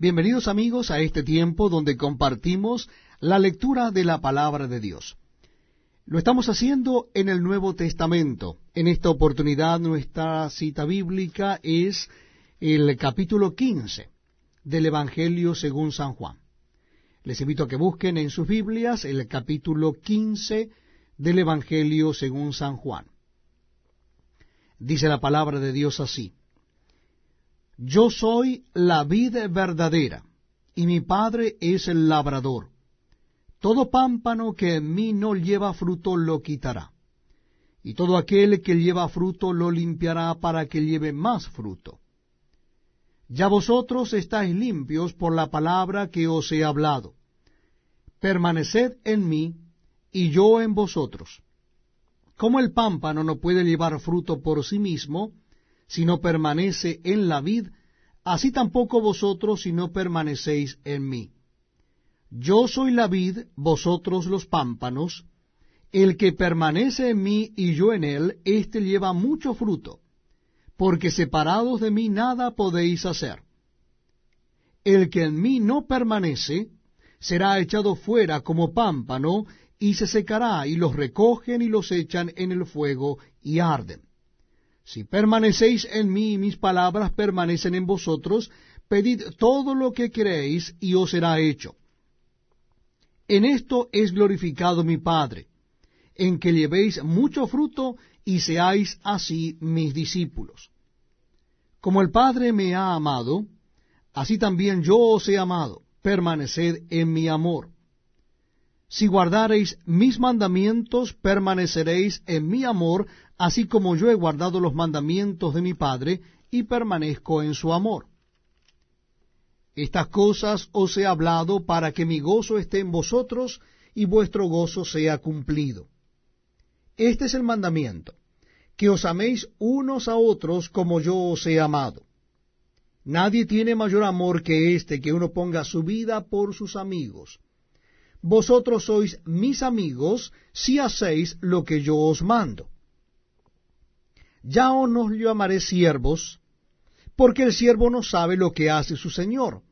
Bienvenidos amigos a este tiempo donde compartimos la lectura de la palabra de Dios. Lo estamos haciendo en el Nuevo Testamento. En esta oportunidad nuestra cita bíblica es el capítulo 15 del Evangelio según San Juan. Les invito a que busquen en sus Biblias el capítulo 15 del Evangelio según San Juan. Dice la palabra de Dios así. Yo soy la vid verdadera, y mi Padre es el labrador. Todo pámpano que en mí no lleva fruto lo quitará, y todo aquel que lleva fruto lo limpiará para que lleve más fruto. Ya vosotros estáis limpios por la palabra que os he hablado. Permaneced en mí, y yo en vosotros. Como el pámpano no puede llevar fruto por sí mismo, si no permanece en la vid, así tampoco vosotros si no permanecéis en mí. Yo soy la vid, vosotros los pámpanos, el que permanece en mí y yo en él, éste lleva mucho fruto, porque separados de mí nada podéis hacer. El que en mí no permanece, será echado fuera como pámpano, y se secará, y los recogen y los echan en el fuego, y arden. Si permanecéis en mí y mis palabras permanecen en vosotros, pedid todo lo que queréis y os será hecho. En esto es glorificado mi Padre, en que llevéis mucho fruto y seáis así mis discípulos. Como el Padre me ha amado, así también yo os he amado, permaneced en mi amor. Si guardareis mis mandamientos, permaneceréis en mi amor, así como yo he guardado los mandamientos de mi Padre, y permanezco en su amor. Estas cosas os he hablado para que mi gozo esté en vosotros y vuestro gozo sea cumplido. Este es el mandamiento, que os améis unos a otros como yo os he amado. Nadie tiene mayor amor que este, que uno ponga su vida por sus amigos. Vosotros sois mis amigos si hacéis lo que yo os mando. Ya os no llamaré siervos, porque el siervo no sabe lo que hace su señor.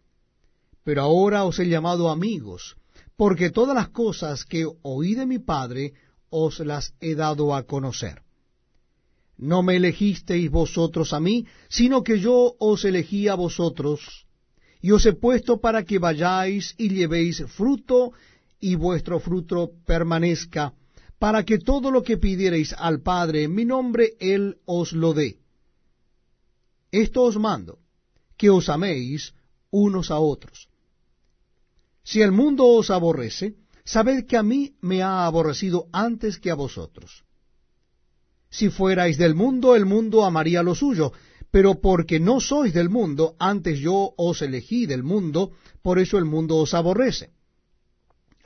Pero ahora os he llamado amigos, porque todas las cosas que oí de mi Padre os las he dado a conocer. No me elegisteis vosotros a mí, sino que yo os elegí a vosotros, y os he puesto para que vayáis y llevéis fruto, y vuestro fruto permanezca, para que todo lo que pidiereis al Padre en mi nombre, Él os lo dé. Esto os mando, que os améis unos a otros. Si el mundo os aborrece, sabed que a mí me ha aborrecido antes que a vosotros. Si fuerais del mundo, el mundo amaría lo suyo, pero porque no sois del mundo, antes yo os elegí del mundo, por eso el mundo os aborrece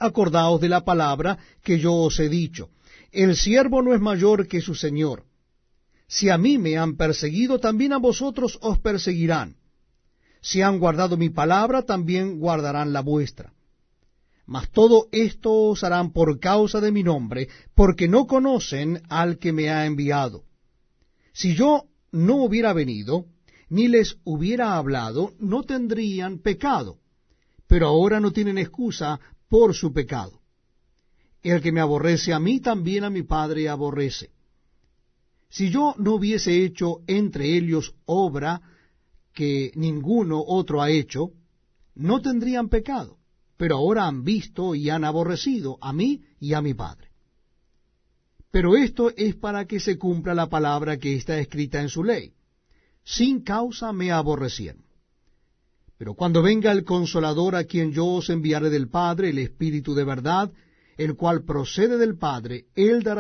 acordaos de la palabra que yo os he dicho. El siervo no es mayor que su señor. Si a mí me han perseguido, también a vosotros os perseguirán. Si han guardado mi palabra, también guardarán la vuestra. Mas todo esto os harán por causa de mi nombre, porque no conocen al que me ha enviado. Si yo no hubiera venido, ni les hubiera hablado, no tendrían pecado. Pero ahora no tienen excusa por su pecado. El que me aborrece a mí, también a mi Padre aborrece. Si yo no hubiese hecho entre ellos obra que ninguno otro ha hecho, no tendrían pecado, pero ahora han visto y han aborrecido a mí y a mi Padre. Pero esto es para que se cumpla la palabra que está escrita en su ley. Sin causa me aborrecieron. Pero cuando venga el consolador a quien yo os enviaré del Padre, el Espíritu de verdad, el cual procede del Padre, él dará